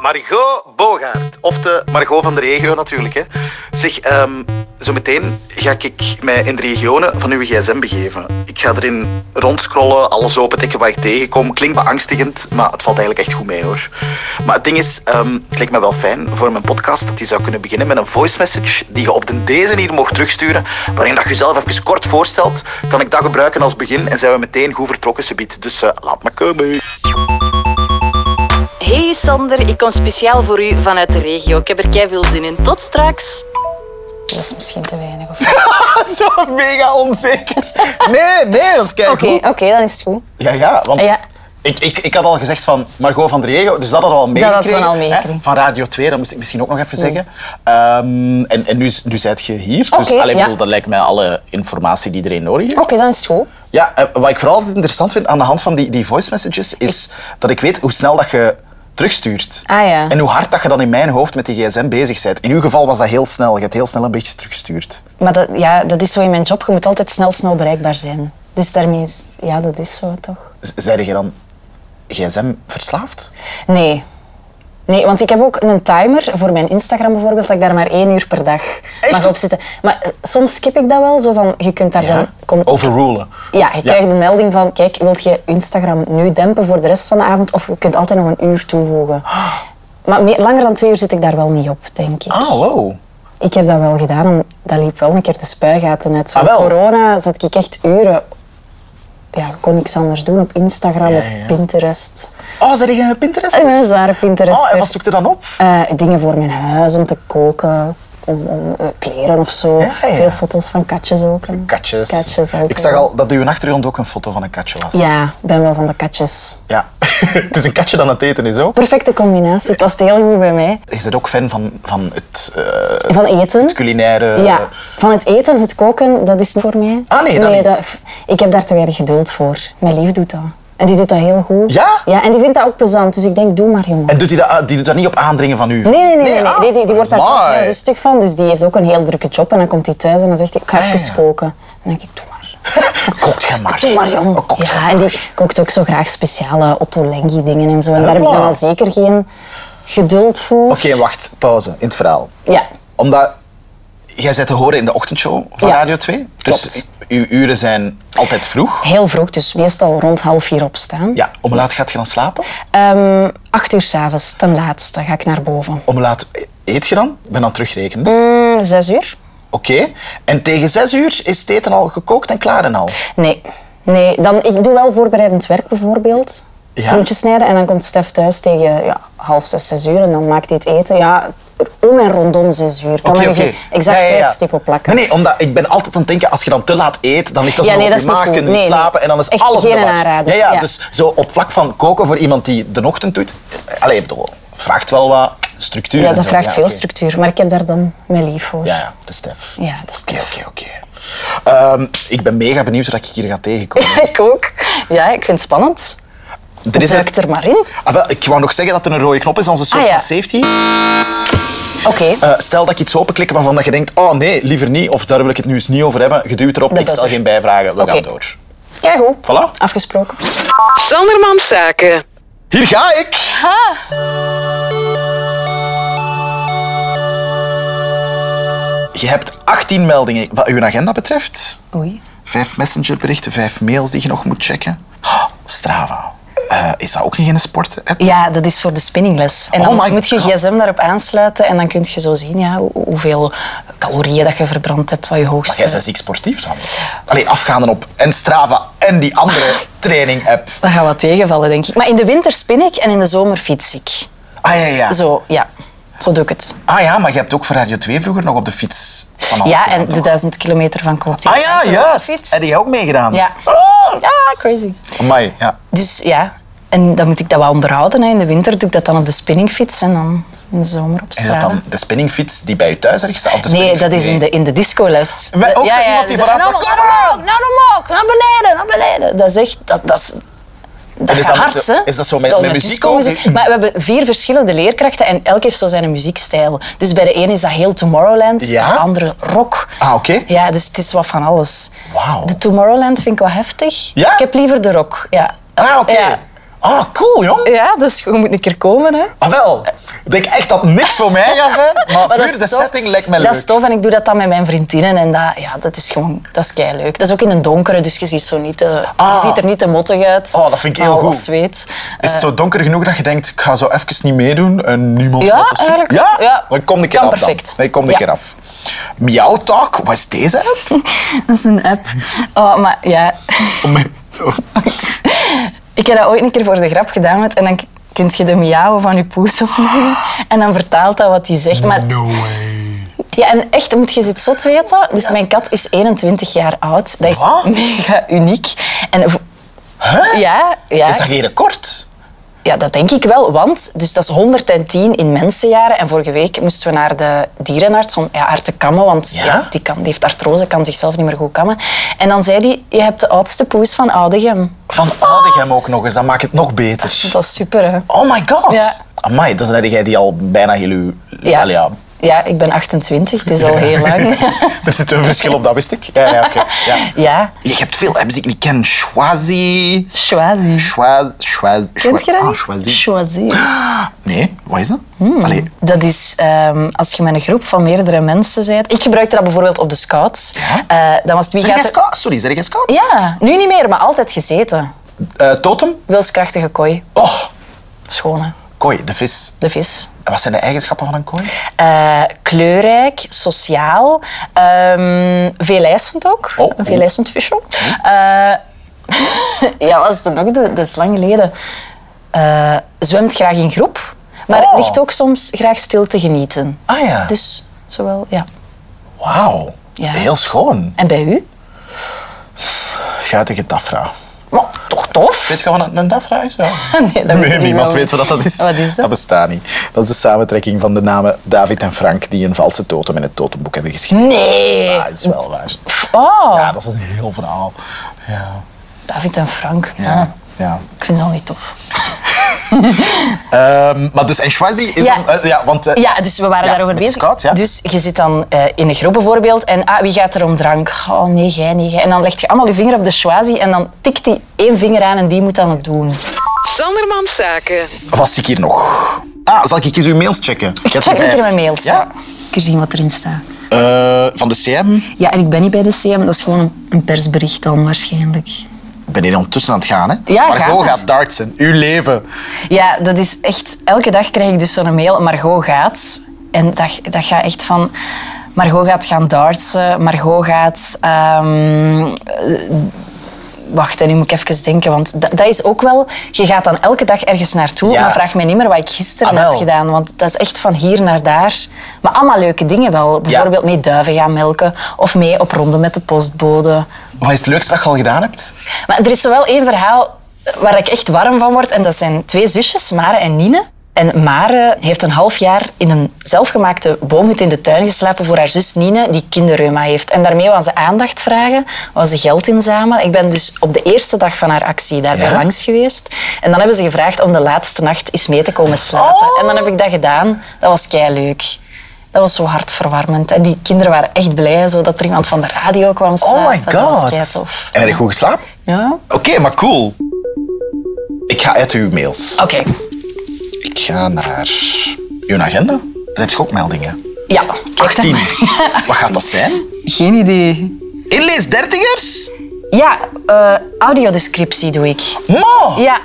Margot Bogaert. Of de Margot van de regio natuurlijk. Hè. Zeg, ehm zo meteen ga ik mij in de regionen van uw gsm begeven. Ik ga erin rondscrollen, alles opendekken wat ik tegenkom. Klinkt beangstigend, maar het valt eigenlijk echt goed mee hoor. Maar het ding is, ehm het lijkt me wel fijn voor mijn podcast dat die zou kunnen beginnen met een voice message die je op de deze hier mocht terugsturen, waarin dat je jezelf even kort voorstelt. Kan ik dat gebruiken als begin en zijn we meteen goed vertrokken subiet. Dus eh, laat maar komen. Hey Sander, ik kom speciaal voor u vanuit de regio. Ik heb er kei veel zin in. Tot straks. Dat is misschien te weinig. Of... Zo mega onzeker. Nee, nee, dat is kijk Oké, oké, dan is het goed. Ja, ja, want Ja. Ik, ik, ik had al gezegd van Margot van der Regio, dus dat hadden we al meegekregen. we al hè, meegekregen. Van Radio 2, dat moest ik misschien ook nog even zeggen. Ehm, en, en nu, nu zit je hier, dus Oké, alleen, ja. bedoel, dat lijkt mij alle informatie die iedereen nodig heeft. Oké, dan is het goed. Ja, eh, wat ik vooral altijd interessant vind aan de hand van die, die voice messages, is dat ik weet hoe snel dat je terugstuurt. Ah, ja. En hoe hard dat je dan in mijn hoofd met die gsm bezig bent. In uw geval was dat heel snel. Je hebt heel snel een beetje teruggestuurd. Maar dat, ja, dat is zo in mijn job. Je moet altijd snel, snel bereikbaar zijn. Dus daarmee, ja, dat is zo toch? Z- Zeide je dan gsm verslaafd? Nee. Nee, want ik heb ook een timer voor mijn Instagram bijvoorbeeld, dat ik daar maar één uur per dag Echt? mag op zitten. Maar eh, soms skip ik dat wel, zo van, je kunt daar dan... Komt, Overrulen. ja, je krijgt de melding van, kijk, wilt je Instagram nu dempen voor de rest van de avond, of je kunt altijd nog een uur toevoegen. Maar meer, langer dan twee uur zit ik daar wel niet op, denk ik. Ah, wow. Ik heb dat wel gedaan, dat liep wel een keer de spuigaten uit. Zo Ah, corona zat ik echt uren... Ja, kon niks anders doen op Instagram Ja, of ja. Pinterest. Oh, zei je een Pinterest? Ik ben een zware Pinterest. Oh, en wat zoekt er dan op? Eh, dingen voor mijn huis, om te koken, om, om kleren of zo. Ja, ja. Veel foto's van katjes ook. Katjes. Katjes ook ik zag al dat uw achtergrond ook een foto van een katje was. Ja, ik ben wel van de katjes. Ja. het is een katje dat aan het eten is ook. Perfecte combinatie, past heel goed bij mij. Je bent ook fan van, van het, eh, Van eten. het culinaire... Ja, van het eten, het koken, dat is voor mij. Ah, nee, dat niet. f- ik heb daar te weinig geduld voor. Mijn lief doet dat. En die doet dat heel goed. Ja? Ja, en die vindt dat ook plezant. Dus ik denk, doe maar, jongen. En doet hij dat, die doet dat niet op aandringen van u? Nee, nee, nee. nee, nee. ah, Die, die, die wordt daar heel rustig van. Dus die heeft ook een heel drukke job. En dan komt hij thuis en dan zegt hij, ik ga Ah, even ja. koken. En dan denk ik, doe maar. Kookt jij maar. Doe maar, jong. Oh, Ja, en die kookt ook zo graag speciale Otto Lengi dingen en zo. En daar heb ik dan al zeker geen geduld voor. Oké, wacht. Pauze in het verhaal. Ja. Omdat jij bent te horen in de ochtendshow van Ja, Radio 2. Dus klopt. uw uren zijn altijd vroeg. Heel vroeg, dus meestal rond half vier opstaan. Ja, om laat gaat je dan slapen? Ehm, acht uur s'avonds, ten laatste, ga ik naar boven. Om laat eet je dan? Ik ben het terugrekenen. Mm, zes uur? Oké. En tegen zes uur is het eten al gekookt en klaar en al? Nee. Nee, dan, ik doe wel voorbereidend werk bijvoorbeeld. Ja. Groentjes snijden en dan komt Stef thuis tegen ja, half zes, zes uur en dan maakt hij het eten. Ja, om en rondom zes uur. Kan oké. geen exact Ja, ja, ja. tijdstip op plakken. Nee, nee, omdat ik ben altijd aan het denken, als je dan te laat eet, dan ligt dat zo nee, op dat je maag, kun je niet Nee, slapen en dan is Echt alles geen de aanrader. Ja, ja, dus zo op vlak van koken voor iemand die de ochtend doet, allee, vraagt wel wat structuur. Ja, dat vraagt veel structuur, maar ik heb daar dan mijn lief voor. Ja, ja, de Stef. Ja, is Oké, oké, oké. Ehm, ik ben mega benieuwd wat ik hier ga tegenkomen. Ik ook. Ja, ik vind het spannend. Er is er maar in. ah, wel, ik wou nog zeggen dat er een rode knop is, onze soort Ah, ja. van safety. Oké. Eh, stel dat ik iets openklik waarvan dat je denkt, oh nee, liever niet, of daar wil ik het nu eens niet over hebben. Je duwt erop, Dat ik is stel er. geen bijvragen, we Oké. gaan door. Ja, goed. Voilà. Afgesproken. Sandermans Zaken. Hier ga ik! Je hebt 18 meldingen wat uw agenda betreft. Oei. Vijf messengerberichten, vijf mails die je nog moet checken. Oh, Strava. Eh, is dat ook geen sport-app? Ja, dat is voor de spinningles. En Oh dan moet je gsm daarop aansluiten en dan kun je zo zien ja, hoe- hoeveel calorieën dat je verbrand hebt, wat je Maar hoogste... jij bent ziek sportief dan. Allee, afgaande op en Strava en die andere training-app. Dat gaat wat tegenvallen, denk ik. Maar in de winter spin ik en in de zomer fiets ik. Ah ja, ja. Zo, ja. Zo doe ik het. Ah ja, maar je hebt ook voor Radio 2 vroeger nog op de fiets van Ja, gedaan, en de duizend kilometer van Koop. Ah ja, juist. Heb je ook meegedaan? Ja. Ja, crazy. Amai, ja. Dus ja, en dan moet ik dat wel onderhouden. Hè. In de winter doe ik dat dan op de spinningfiets en dan in de zomer op Is dat straat. dan de spinningfiets die bij je thuis ergens staat? Of de Nee, dat is in de, in de discoles. Wij- ook Ja, iemand die dus- vooraan staat, dan- "Come naar on!" omhoog, Naar omhoog, naar beneden, naar beneden. Dat is echt... Dat, dat is, dat is gaat dat hard, met zo- is dat zo met- Zo met muziek? Maar we hebben vier verschillende leerkrachten en elk heeft zo zijn muziekstijl. Dus bij de ene is dat heel Tomorrowland, Ja? bij de andere rock. Ah, oké. Ja, dus het is wat van alles. Wauw. De Tomorrowland vind ik wel heftig. Ja? Ik heb liever de rock, ja. Ah, oké. Ja. Ah, cool, jong. Ja, dus je moet een keer komen. Hè. Ah, wel. Ik denk echt dat niks voor mij gaat zijn, maar, Maar dat puur de tof. setting lijkt mij Dat leuk. is tof en ik doe dat dan met mijn vriendinnen en dat, ja, dat is gewoon, dat is kei leuk. Dat is ook in een donkere, dus je ziet, zo niet te, Ah. je ziet er niet te mottig uit. Oh, dat vind ik heel goed. zweet. Is het zo donker genoeg dat je denkt, ik ga zo even niet meedoen en niemand Ja, gaat dat eigenlijk. Ja? Ja. Dan kom ik Kan eraf perfect. dan. Nee, kom ik Ja. eraf. Miauw Talk, wat is deze app? Dat is een app. Oh, maar ja, oh. ik heb dat ooit een keer voor de grap gedaan met, en dan kunt je de miauwen van je poes opnemen en dan vertaalt dat wat hij zegt. Maar No way. Ja, en echt, moet je iets zot weten. Dus mijn kat is 21 jaar oud. Dat is Wat? mega uniek. En Huh? ja, ja, Is dat geen record? Ja, dat denk ik wel. Want dus dat is 110 in mensenjaren. En vorige week moesten we naar de dierenarts om ja, haar te kammen. Want Ja? ja? die, kan, die heeft artrose, kan zichzelf niet meer goed kammen. En dan zei hij, je hebt de oudste poes van Oudegem. Van Oudegem ook nog eens, dat maakt het nog beter. Dat is super, hè? Oh my god. Ja. Amai, dan heb jij die al bijna heel uw... Ja. Ja, ik ben 28, het is al heel lang. Er zit een verschil op, dat wist ik. Ja, ja, oké. ja. ja, Je hebt veel apps die ik niet ken. Schwazi... Schwazi. Schwaz... Schwaz... Kent je dat? Ah, Schwazi. Schwazi. Nee, wat is dat? Hmm. Dat is ehm, als je met een groep van meerdere mensen bent. Ik gebruikte dat bijvoorbeeld op de scouts. Ja? Eh, dan was het wie gaat... scout? Sorry, zeg jij scout? Ja, nu niet meer, maar altijd gezeten. Eh, totem? Wilskrachtige kooi. Oh, Schone. Kooi, de vis. De vis. En wat zijn de eigenschappen van een kooi? Eh, kleurrijk, sociaal, veelijzend ook. Oh, Een veelijzend visje. Eh, ja, wat is er nog? Dat is lang geleden. Eh, zwemt graag in groep, maar Oh. ligt ook soms graag stil te genieten. Ah ja. Dus zowel, ja. Wauw. Ja. Heel schoon. En bij u? Guitige Dafra. Maar, toch tof? Weet je wat een, een Dafra is? Ja. Nee, dat niemand weet wat dat is. Wat is dat? Dat bestaat niet. Dat is de samentrekking van de namen David en Frank die een valse totem in het totemboek hebben geschreven. Nee. Ja, dat is wel waar. Oh, Ja, dat is een heel verhaal. Ja. David en Frank. Ja. Ja. ja. Ik vind ze al niet tof. Ehm, maar dus, en Schwazi is Ja. dan... eh, ja, want... eh, Ja, dus we waren Ja, daarover bezig. ja. Dus je zit dan eh, in een groep bijvoorbeeld en ah, wie gaat er om drank? Oh nee, jij, nee, jij. En dan leg je allemaal je vinger op de schwazi en dan tikt hij één vinger aan en die moet dan het doen. Sandermans Zaken. Wat zie ik hier nog? Ah, zal ik eens uw mails checken? Ik check een keer mijn mails. Ja? Ik keer zien wat erin staat. Eh, van de CM. Ja, en ik ben niet bij de CM, dat is gewoon een, een persbericht dan waarschijnlijk. Ik ben hier ondertussen aan het gaan, hè? Ja, Margot ga. gaat dartsen. Uw leven. Ja, dat is echt... Elke dag krijg ik dus zo'n mail, Margot gaat. En dat, dat gaat echt van... Margot gaat gaan dartsen. Margot gaat... eh, wacht, en nu moet ik even denken, want dat, dat is ook wel... Je gaat dan elke dag ergens naartoe, Ja. maar vraag mij niet meer wat ik gisteren Ah, heb gedaan. Want dat is echt van hier naar daar. Maar allemaal leuke dingen wel. Bijvoorbeeld mee duiven gaan melken. Of mee op ronde met de postbode. Wat is het leukste dat je al gedaan hebt? Maar er is zo wel één verhaal waar ik echt warm van word. En dat zijn twee zusjes, Mare en Nine. En Mare heeft een half jaar in een zelfgemaakte boomhut in de tuin geslapen voor haar zus Nine, die kinderreuma heeft. En daarmee wou ze aandacht vragen, wou ze geld inzamelen. Ik ben dus op de eerste dag van haar actie daarbij Ja? langs geweest. En dan hebben ze gevraagd om de laatste nacht eens mee te komen slapen. Oh. En dan heb ik dat gedaan. Dat was kei leuk. Dat was zo hartverwarmend. En die kinderen waren echt blij zo, dat er iemand van de radio kwam slapen. Oh my Dat was god. En heb je goed geslapen? Ja? Oké, maar cool. Ik ga uit uw mails. Oké. Ik ga naar uw agenda. Daar heb je ook meldingen. Ja, kijk dan 18. maar. Wat gaat dat zijn? Geen idee. Inlees dertigers? Ja, eh, audiodescriptie doe ik. Mo! Ja.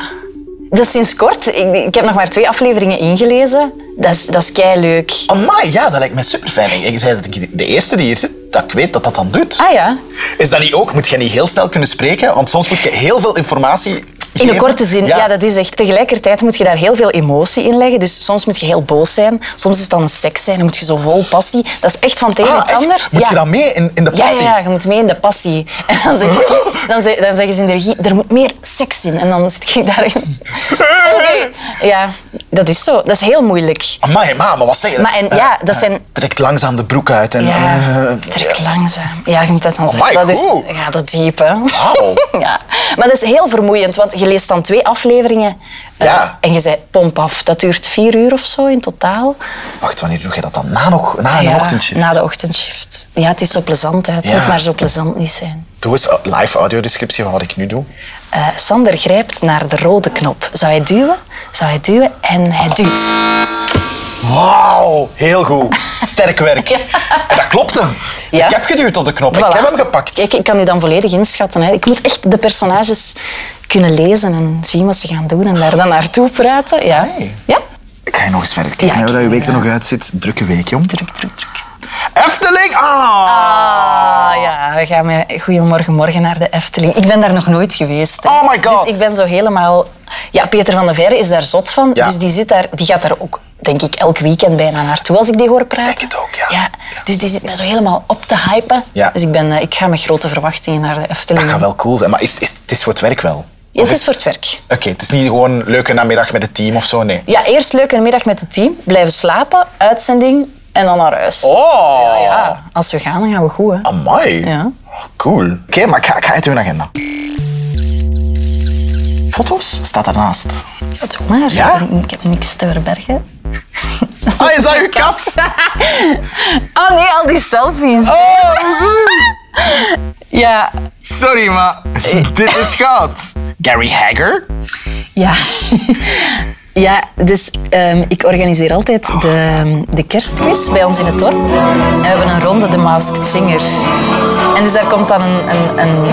Dat is sinds kort. Ik, ik heb nog maar twee afleveringen ingelezen. Dat is, dat is kei leuk. Amai, ja, dat lijkt mij super fijn. Ik zei dat ik de eerste die hier zit, dat ik weet dat dat dan doet. Ah ja. Is dat niet ook? Moet je niet heel snel kunnen spreken? Want soms moet je heel veel informatie In een korte zin, ja. dat is echt. Tegelijkertijd moet je daar heel veel emotie in leggen. Dus soms moet je heel boos zijn. Soms is het dan een seks zijn. Dan moet je zo vol passie. Dat is echt van het een Ah, het echt? ander. Moet ja. je dan mee in, in de passie? ja, ja, je moet mee in de passie. En dan, zeg ik, dan, zeg, dan zeggen ze in de regie, er moet meer seks in. En dan zit ik daarin. Oké. Ja, dat is zo. Dat is heel moeilijk. Amai, ma, maar wat zeg je? Maar en, ja, dat zijn... Trekt langzaam de broek uit en... Ja, eh, trek langzaam. Ja, je moet dat dan Amai, zeggen. Dat is, ja, dat diep, hè. Wauw. Ja. Maar dat is heel vermoeiend, want je leest dan twee afleveringen eh, Ja. en je zei pomp af. Dat duurt vier uur of zo in totaal. Wacht, wanneer doe je dat dan? Na, nog, na Ja, ochtendshift? Na de ochtendshift. Ja, het is zo plezant. Hè. Het Ja. moet maar zo plezant niet zijn. Doe eens een live audiodescriptie van wat ik nu doe. Eh, Sander grijpt naar de rode knop. Zou hij duwen? Zou hij duwen? En hij duwt. Wauw, heel goed. Sterk werk. En dat klopte. Ja. Ik heb geduwd op de knop. Ik heb hem gepakt. Kijk, ik kan u dan volledig inschatten. Hè. Ik moet echt de personages kunnen lezen en zien wat ze gaan doen en daar dan naartoe praten. Ja. Hey. Ja? Ik ga je nog eens verder kijken Ja, hoe dat je ik- week er nog uitziet. Drukke week, jong. Druk, druk, druk. Efteling! Ah! Ah ja, we gaan met Goedemorgen Morgen naar de Efteling. Ik ben daar nog nooit geweest. hè. Oh my God. Dus ik ben zo helemaal... Ja, Peter van der Veire is daar zot van. Ja. Dus die, zit daar, die gaat daar ook, denk ik, elk weekend bijna naartoe als ik die hoor praten. denk het ook, ja. Dus die zit mij zo helemaal op te hypen. Ja. Dus ik, ben, eh, ik ga met grote verwachtingen naar de Efteling. Dat gaat wel cool zijn. Maar is, is, het is voor het werk wel? Ja, het is voor het werk. Oké, het is niet gewoon een leuke namiddag met het team of zo, nee. Ja, eerst leuk een middag met het team. Blijven slapen, uitzending en dan naar huis. Oh! Ja, ja. Als we gaan, dan gaan we goed. Hè. Amai. Ja. Cool. Oké, maar ik ga, ik ga uit agenda. Foto's staat daarnaast. Doe maar. Ja? Ik heb niks te verbergen. Ah, is dat uw kat? Oh nee, al die selfies. Oh, Ja, sorry, maar dit is goud. Gary Hagger? ja. Ja, dus ehm, ik organiseer altijd de, de kerstquiz bij ons in het dorp. En we hebben een ronde de Masked Singer. En dus daar komt dan een, een, een,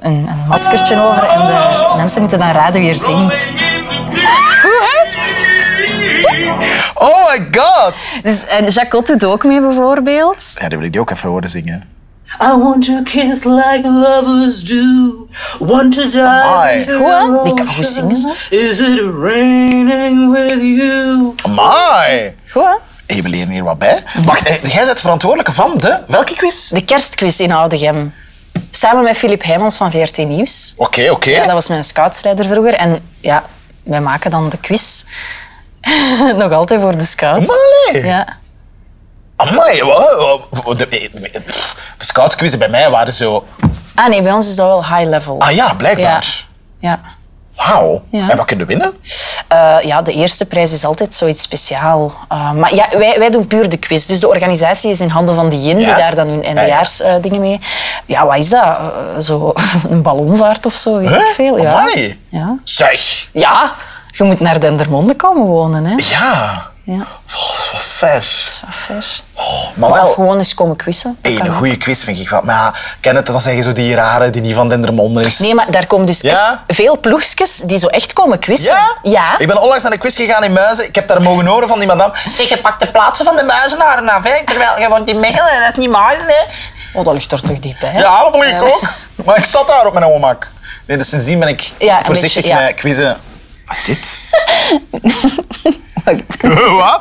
een, een maskertje over en de mensen moeten dan raden wie er zingt. Oh my god! Dus, en Jacot doet ook mee bijvoorbeeld. Ja, die wil ik die ook even horen zingen. I want to kiss like lovers do. Want to dive Amai. into Goed, hè? Die zingen. Is it raining with you? Amai! Goed, hè? We leren hier wat bij. Wacht, eh, jij bent verantwoordelijke van de... Welke quiz? De kerstquiz in Oudegem. Samen met Filip Heijmans van VRT Nieuws. Oké, oké. Ja, dat was mijn scoutsleider vroeger. En ja, wij maken dan de quiz. Nog altijd voor de scouts. Maar nee. Ja. Amai, wow, wow, de, eh, pff, de scoutsquizzen bij mij waren zo... Ah nee, bij ons is dat wel high level. Ah ja, blijkbaar. Ja. Wauw. Ja. En wat kunnen we winnen? Eh, ja, de eerste prijs is altijd zoiets speciaal. Uh, maar ja, wij, wij doen puur de quiz. Dus de organisatie is in handen van de JIN, Ja. die daar dan hun eindejaarsdingen mee... Ja, wat is dat? Eh, zo een ballonvaart of zo, weet Huh? ik veel. Ja. Amai. Ja. Zeg. ja, je moet naar Dendermonde komen wonen. Hè. Ja. Ja, Oh, dat is wel ver. dat is wel ver. Maar Of wel... gewoon eens komen quizzen. Hey, een goede quiz vind ik wel. Maar ja, ken het, dan zeggen zo die rare die niet van Dendermonde is. Nee, maar daar komen dus Ja? veel ploegjes die zo echt komen quizzen. Ja? Ja. Ik ben onlangs naar een quiz gegaan in Muizen. Ik heb daar mogen horen van die madame. Zeg, je pakt de plaatsen van de muizenaren af, hè? Terwijl je woont in Mechelen en dat is niet Muizen, hè? Oh, dat ligt er toch dichtbij? hè? Ja, dat vond ik ook. Maar ik zat daar op mijn omak. Nee, dus sindsdien ben ik Ja, voorzichtig beetje, met quizzen. Wat is dit? Wat?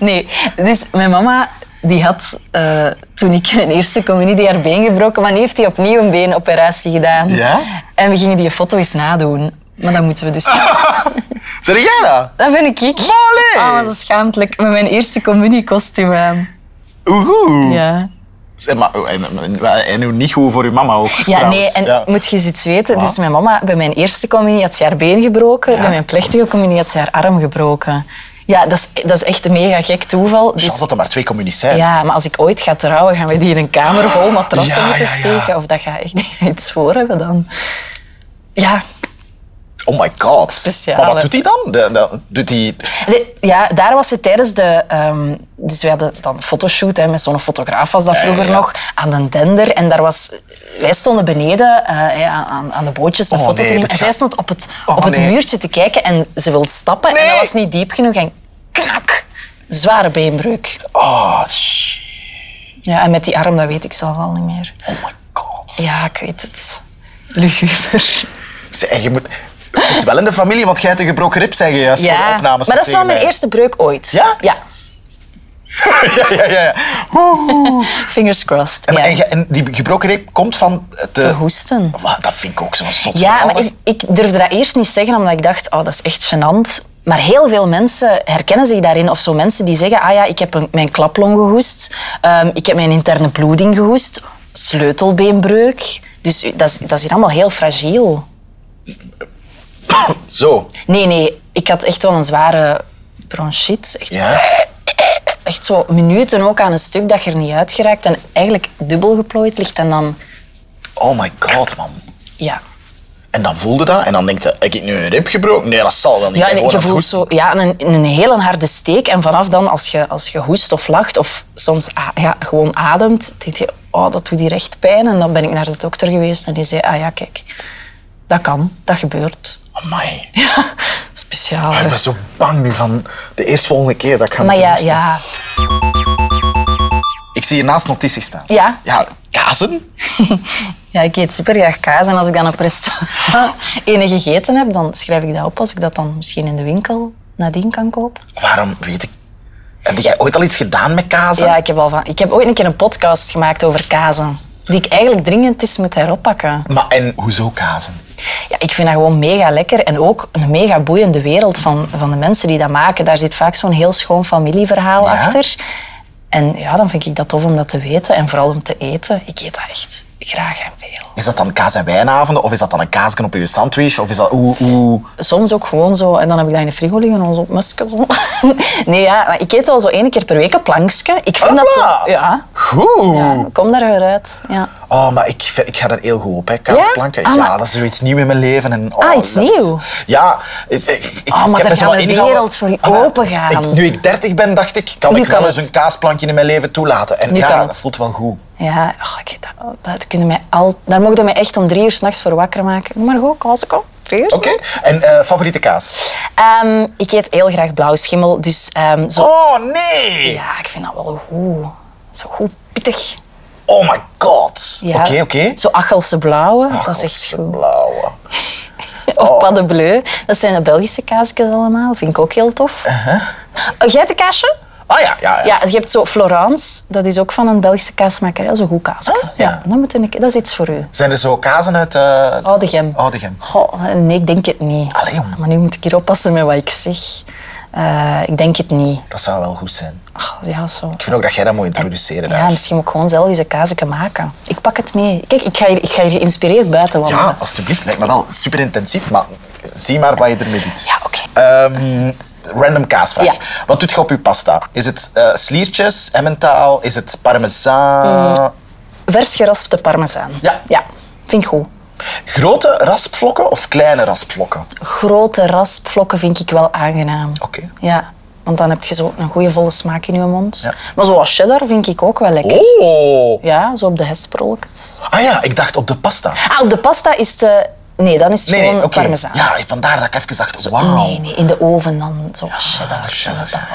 Nee, dus mijn mama die had eh, toen ik mijn eerste communie haar been gebroken, maar nu heeft hij opnieuw een beenoperatie gedaan. Ja? En we gingen die foto eens nadoen. Maar dat moeten we dus. Zeg jij dat? Dat ben ik ik. Molly! Oh, dat is schaamtelijk. Met mijn eerste communiekostuum aan. Oehoe. Ja. Zeg, maar, oh, en, en, niet goed voor uw mama ook, Ja, trouwens. nee, en Ja. moet je eens iets weten? Dus mijn mama, bij mijn eerste communie had ze haar been gebroken. Bij mijn plechtige communie had ze haar arm gebroken. Ja, dat is, dat is echt een mega gek toeval. Dus, Chance dat er maar twee communies zijn. ja, maar als ik ooit ga trouwen, gaan we in een kamer vol matrassen Ja, moeten steken. Of dat gaat echt iets voor hebben dan. Ja, Oh my god. Speciaal, Maar wat doet hij dan? De, de- doet hij... De- ja, daar was ze tijdens de... ehm, dus we hadden dan een fotoshoot hè, met zo'n fotograaf, was dat vroeger ja. nog, aan de dender. En daar was... Wij stonden beneden eh, aan, aan de bootjes een Oh, foto nee, te nemen. En zij stond op het, Oh, op het nee. muurtje te kijken en ze wilde stappen. En dat was niet diep genoeg en knak. Zware beenbreuk. Oh, shit. Ja, en met die arm, dat weet ik zelf al niet meer. Oh my god. Ja, ik weet het. Luguber. Zeg, je moet... Het zit wel in de familie, want jij hebt een gebroken rib, zeg je juist voor de Ja, opnames. maar dat is wel mijn mij. eerste breuk ooit. Ja? Ja, ja, ja, ja. fingers crossed. En, ja. en, die gebroken rib komt van te... Te hoesten. Wauw, dat vind ik ook zo'n zot Ja, verhaal, maar ik, ik durfde dat eerst niet zeggen, omdat ik dacht, oh, dat is echt gênant. Maar heel veel mensen herkennen zich daarin. Of zo mensen die zeggen, ah ja, ik heb een, mijn klaplong gehoest. Ehm, ik heb mijn interne bloeding gehoest. Sleutelbeenbreuk. Dus dat is, dat is hier allemaal heel fragiel. Zo. Nee, nee, ik had echt wel een zware bronchiet. Echt, Ja. echt zo minuten ook aan een stuk dat je er niet uitgeraakt. En eigenlijk dubbel geplooid ligt en dan Oh my god, man. Ja. En dan voelde dat en dan denk je, heb ik nu een rib gebroken? Nee, dat zal wel niet. Ja, en je voelt zo ja, een, een hele harde steek. En vanaf dan, als je, als je hoest of lacht of soms ja, gewoon ademt, denk je, oh, dat doet hier echt pijn. En dan ben ik naar de dokter geweest en die zei, ah ja, kijk, dat kan, dat gebeurt. Amai. Speciaal. Ah, ik ben zo bang nu van de eerstvolgende keer dat ik ga Maar ja, hoesten. ja, Ik zie hier naast notities staan. Ja. Ja, kazen? ja, ik eet super graag kaas. En als ik dan op restaurant ene gegeten heb, dan schrijf ik dat op als ik dat dan misschien in de winkel nadien kan kopen. Waarom weet ik... Heb jij ooit al iets gedaan met kazen? Ja, ik heb, al van, ik heb ooit een keer een podcast gemaakt over kazen. Die ik eigenlijk dringend eens moet heroppakken. Maar en hoezo kazen? Ja, ik vind dat gewoon mega lekker. En ook een mega boeiende wereld van, van de mensen die dat maken. Daar zit vaak zo'n heel schoon familieverhaal Ja? achter. En ja, dan vind ik dat tof om dat te weten. En vooral om te eten. Ik eet dat echt graag en veel. Is dat dan kaas- en wijnavonden? Of is dat dan een kaasje op je sandwich? Of is dat... Hoe, hoe... Soms ook gewoon zo. En dan heb ik dat in de frigo liggen. En zo op. Nee, ja, maar ik eet al zo één keer per week een plankje. Ik vind dat. Ja, Goed. ja, kom daar weer uit. Ja. Oh, maar ik, ik ga daar heel goed op, hè. Kaasplanken. Ja? Ja, Ah, maar- dat is zoiets nieuw in mijn leven. En, oh, Ah, iets dat- nieuw? Ja. Ik, ik, Oh, maar ik heb daar gaat ingehouden. wereld voor je Ah, maar opengaan. ik- nu ik dertig ben, dacht ik, kan Nu ik wel eens een kaasplankje in mijn leven toelaten. En Nu ja, dat voelt wel goed. Ja, oh, ik, dat, dat kunnen mij al, daar mocht je mij echt om drie uur s'nachts voor wakker maken. Maar goed, als ik al drie uur Oké. En eh, favoriete kaas? Ehm, ik eet heel graag blauw schimmel, dus ehm, zo... Oh, nee! Ja, ik vind dat wel goed. Zo goed pittig. Oh my god. Ja. Oké, oké. Zo Achelse blauwe, dat is echt Achelse goed. blauwe. Of Oh. pas de bleu, dat zijn de Belgische kaasjes allemaal. Vind ik ook heel tof. Een geitenkaasje? Ah ja, ja, ja. Ja, je hebt zo Florence, dat is ook van een Belgische kaasmaker. Zo goed kaas. Ah, ja. dat, moet een, dat is iets voor u. Zijn er zo kazen uit... eh Oudegem. Oudegem. Goh, nee, ik denk het niet. Allee, jong. Maar nu moet ik hier oppassen met wat ik zeg. Eh, ik denk het niet. Dat zou wel goed zijn. Ach, ja, zo. Ik vind ook dat jij dat moet introduceren Ja, daar. misschien moet ik gewoon zelf eens een kaasje maken. Ik pak het mee. Kijk, ik ga hier, ik ga hier geïnspireerd buiten wandelen. Ja, alstublieft. Lijkt me wel super intensief, maar zie maar wat je ermee doet. Ja, oké. Ehm, random kaasvraag. Ja. Wat doet je op je pasta? Is het eh, sliertjes, emmentaal? Is het parmezaan? Vers geraspte parmezaan. Ja. Ja, vind ik goed. Grote raspvlokken of kleine raspvlokken? Grote raspvlokken vind ik wel aangenaam. Oké. Ja, want dan heb je zo een goede volle smaak in je mond. Ja. Maar zoals cheddar vind ik ook wel lekker. Oh! Ja, zo op de hesprolletjes. Ah ja, ik dacht op de pasta. Ah, op de pasta is het... Nee, dan is het Nee, gewoon oké. parmezaan. Ja, vandaar dat ik even dacht, wauw. Nee, nee, in de oven dan zo cheddar. cheddar.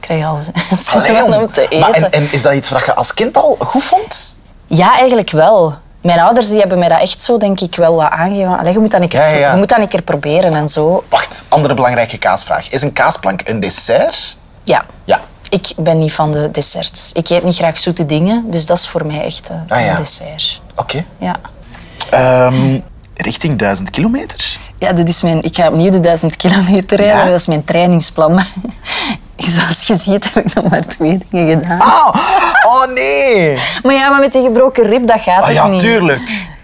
Krijg al zin om te eten. Maar en, en is dat iets wat je als kind al goed vond? Ja, eigenlijk wel. Mijn ouders die hebben mij dat echt zo, denk ik, wel wat aangegeven. Allee, je moet dat een keer, Ja, ja, ja. Je moet dat een keer proberen en zo. Wacht, andere belangrijke kaasvraag. Is een kaasplank een dessert? Ja. Ja. Ik ben niet van de desserts. Ik eet niet graag zoete dingen, dus dat is voor mij echt eh, Ah, ja. een dessert. Oké. Ja. Ehm, richting 1000 kilometer? Ja, dat is mijn, ik ga opnieuw de duizend kilometer rijden. Ja? Dat is mijn trainingsplan. Zoals je ziet heb ik nog maar twee dingen gedaan. Ah, oh nee! Maar ja, maar met die gebroken rib, dat gaat ook ja, niet. tuurlijk.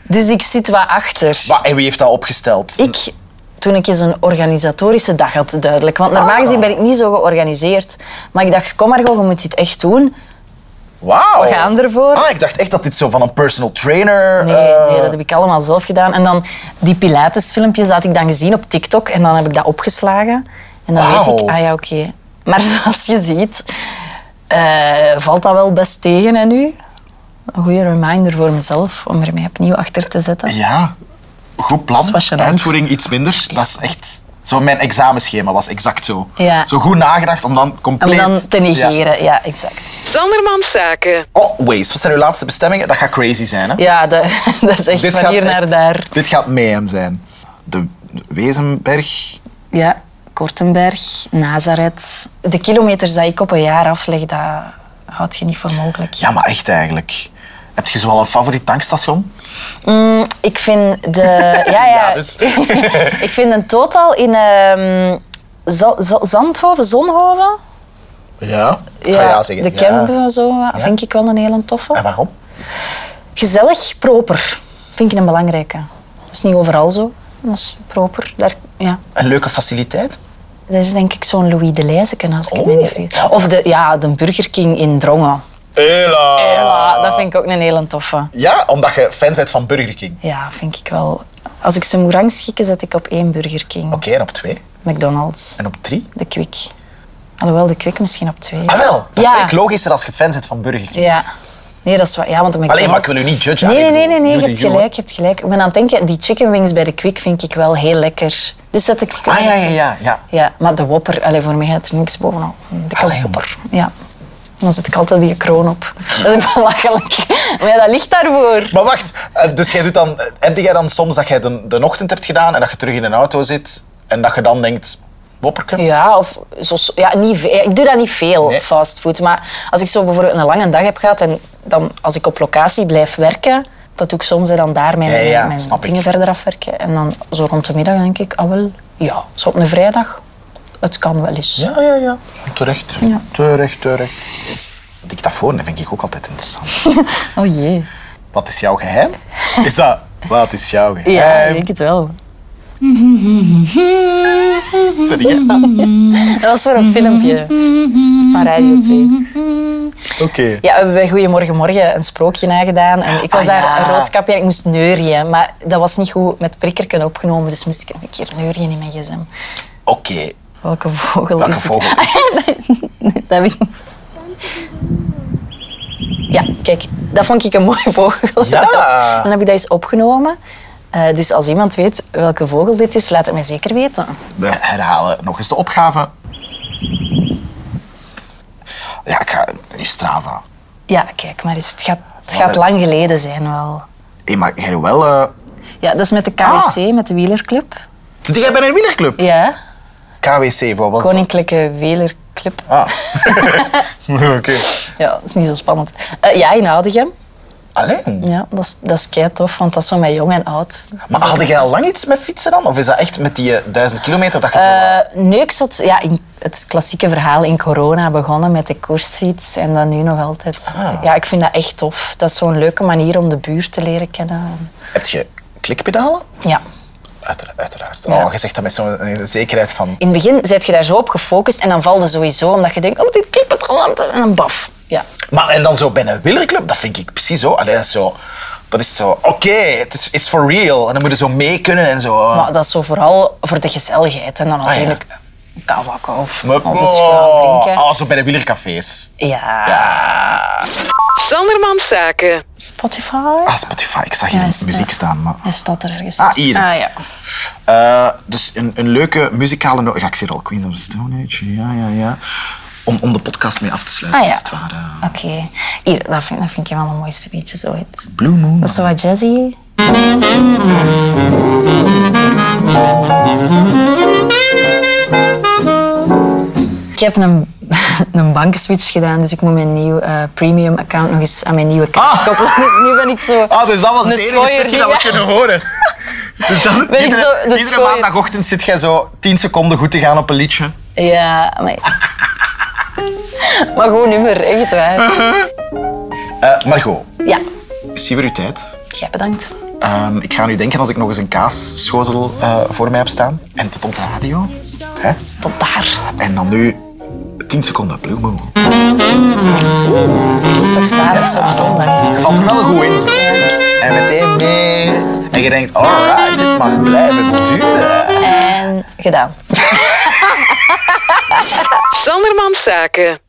Dus ik zit wat achter. Maar, en wie heeft dat opgesteld? Ik, toen ik eens een organisatorische dag had, duidelijk. Want normaal Ah. gezien ben ik niet zo georganiseerd. Maar ik dacht, kom maar gewoon, je moet dit echt doen. Wauw. We gaan ervoor. Ah, ik dacht echt dat dit zo van een personal trainer... Nee, eh, nee, dat heb ik allemaal zelf gedaan. En dan die Pilates-filmpjes had ik dan gezien op TikTok. En dan heb ik dat opgeslagen. En dan weet ik, ah ja, oké. Maar zoals je ziet, eh, valt dat wel best tegen en nu. Een goede reminder voor mezelf om er mij opnieuw achter te zetten. Ja, goed plan. Uitvoering iets minder. Dat is echt... Zo mijn examenschema was exact zo. Ja. Zo goed nagedacht om dan Om compleet... dan te Ja. negeren, ja, exact. Sandermans Zaken. Oh, Waze. Wat zijn uw laatste bestemmingen? Dat gaat crazy zijn, hè? Ja, de- dat is echt van hier naar echt- daar. Dit gaat mayhem zijn. De Wezenberg... Ja, Kortenberg, Nazareth. De kilometers die ik op een jaar afleg, dat houd je niet voor mogelijk. Ja, maar echt eigenlijk. Heb je zoal een favoriet tankstation? Mm, ik vind de... Ja, ja. Ja, dus. ik vind een totaal in ehm, Za- Za- Zandhoven, Zonhoven. Ja. Ga ja, zeggen. de camp en zo, vind ik wel een hele toffe. En waarom? Gezellig, proper. Vind ik een belangrijke. Dat is niet overal zo. Dat is proper. Daar, ja. Een leuke faciliteit? Dat is denk ik zo'n Louis de Lijzeken, als ik Oh. me niet vergis. Of de, ja, de Burger King in Drongen. Hela. Ja, dat vind ik ook een hele toffe. Ja, omdat je fan bent van Burger King. Ja, vind ik wel. Als ik ze moet rangschikken, zet ik op één Burger King. Oké, en op twee. McDonald's. En op drie? De Quick. Alhoewel, de Quick misschien op twee. Ah wel, dat Ja. vind ik logischer als je fan bent van Burger King. Ja. Nee, dat is waar. Ja, want de McDonald's... Alleen, maar ik wil u niet judgen. Nee, nee, nee, nee, je hebt gelijk, je hebt gelijk. Ik ben aan het denken, die chicken wings bij de Quick vind ik wel heel lekker. Dus zet ik... Ah, ja, ja, ja. ja. Ja, maar de Whopper, allee, voor mij gaat er niks bovenop. Dikke Allee, Whopper. Ja. Dan zet ik altijd die kroon op. Dat is belachelijk. Maar ja, dat ligt daarvoor. Maar wacht, eh, dus jij doet dan, eh, heb jij dan soms dat jij de, de ochtend hebt gedaan en dat je terug in een auto zit en dat je dan denkt, wopperken? Ja, of zo, ja, niet. Ik doe dat niet veel, Nee. fastfood. Maar als ik zo bijvoorbeeld een lange dag heb gehad en dan als ik op locatie blijf werken, dat doe ik soms en dan daar mijn, Ja, ja, mijn- ik. dingen verder afwerken. En dan zo rond de middag denk ik, ah wel, ja, zo op een vrijdag, het kan wel eens. Ja, ja, ja. Terecht. Ja. Terecht, terecht. Dictafoon, vind ik ook altijd interessant. Oh jee. Wat is jouw geheim? Is dat, wat is jouw geheim? Ja, ik denk het wel. Jij dat? Dat was voor een filmpje van Radio 2. Oké. Ja, we hebben bij Goedemorgen Morgen een sprookje nagedaan. En ik was Ah, daar ja. een roodkapje en ik moest neurien. Maar dat was niet goed met prikkerken opgenomen, dus moest ik een keer neurien in mijn gsm. Oké. Welke vogel Welke is vogel het? Nee, dat weet ik niet. Ja, kijk, dat vond ik een mooi vogel. Ja. Dan heb ik dat eens opgenomen. Eh, dus als iemand weet welke vogel dit is, laat het mij zeker weten. We herhalen nog eens de opgave. Ja, ik ga... Nu Strava. Ja, kijk maar. Het gaat, het gaat een- lang geleden zijn wel. Hé, maar jij wel... eh Ja, dat is met de KWC, met de wielerclub. Zit jij bij een wielerclub? Ja, KWC bijvoorbeeld. Koninklijke Wielerclub. Ah. Oké. Ja, dat is niet zo spannend. Eh, ja, in Oudegem. Alleen? Ja, dat is, dat is kei tof, want dat is zo met jong en oud. Maar had jij al lang iets met fietsen dan? Of is dat echt met die eh, duizend kilometer dat je zo... Eh, nee, ik zat ja, in het klassieke verhaal in corona begonnen met de koersfiets en dan nu nog altijd. Ah. Ja, ik vind dat echt tof. Dat is zo'n leuke manier om de buurt te leren kennen. Heb je klikpedalen? Ja. Uitera- uiteraard. Ja. Oh, je zegt dat met zo'n eh, zekerheid van... In het begin zet je daar zo op gefocust en dan valt je sowieso omdat je denkt, oh, dit klipt het al en dan baf. Ja. Maar en dan zo bij een wielerclub, dat vind ik precies zo. Allee, dat is zo... Dat is zo, oké, het is it's for real. En dan moet je zo mee kunnen en zo. Maar dat is zo vooral voor de gezelligheid en dan ja. natuurlijk kava of, of iets gaan drinken. Ah, zo bij de wielercafés. Ja. Ja. Sandermans Zaken. Spotify? Ah, Spotify. Ik zag Ja, muziek dat- staan, maar... Hij staat er ergens. Ah, hier. Ah, ja. Eh, dus een, een leuke muzikale... no- Ja, ik zie al Queens of the Stone Age. Ja, ja, ja. Om, om de podcast mee af te sluiten, Ah ja. als het ware. Oké. Hier, dat vind, dat vind ik een van de mooiste liedjes ooit. Blue Moon. Dat is zo wat jazzy. Ik heb een, een bankenswitch gedaan, dus ik moet mijn nieuw eh, premium account nog eens aan mijn nieuwe kaart Ah. koppelen. Dus nu ben ik zo... Ah, dus dat was het enige stukje dat we kunnen horen. Dus dan, Ben ik iedere, zo de iedere schooier. maandagochtend zit jij zo 10 seconden goed te gaan op een liedje. Ja, maar... maar goed nummer, echt waar. Eh Margot, Ja, merci voor uw tijd. jij bedankt. Ehm, ik ga nu denken als ik nog eens een kaasschotel eh, voor mij heb staan. En tot op de radio. Hè? Tot daar. En dan nu 10 seconden Blue Moon. Dat is toch op zondag. Je valt er wel goed in zo. En meteen mee. En je denkt, alright, dit mag blijven duren. En gedaan. Sandermans Zaken.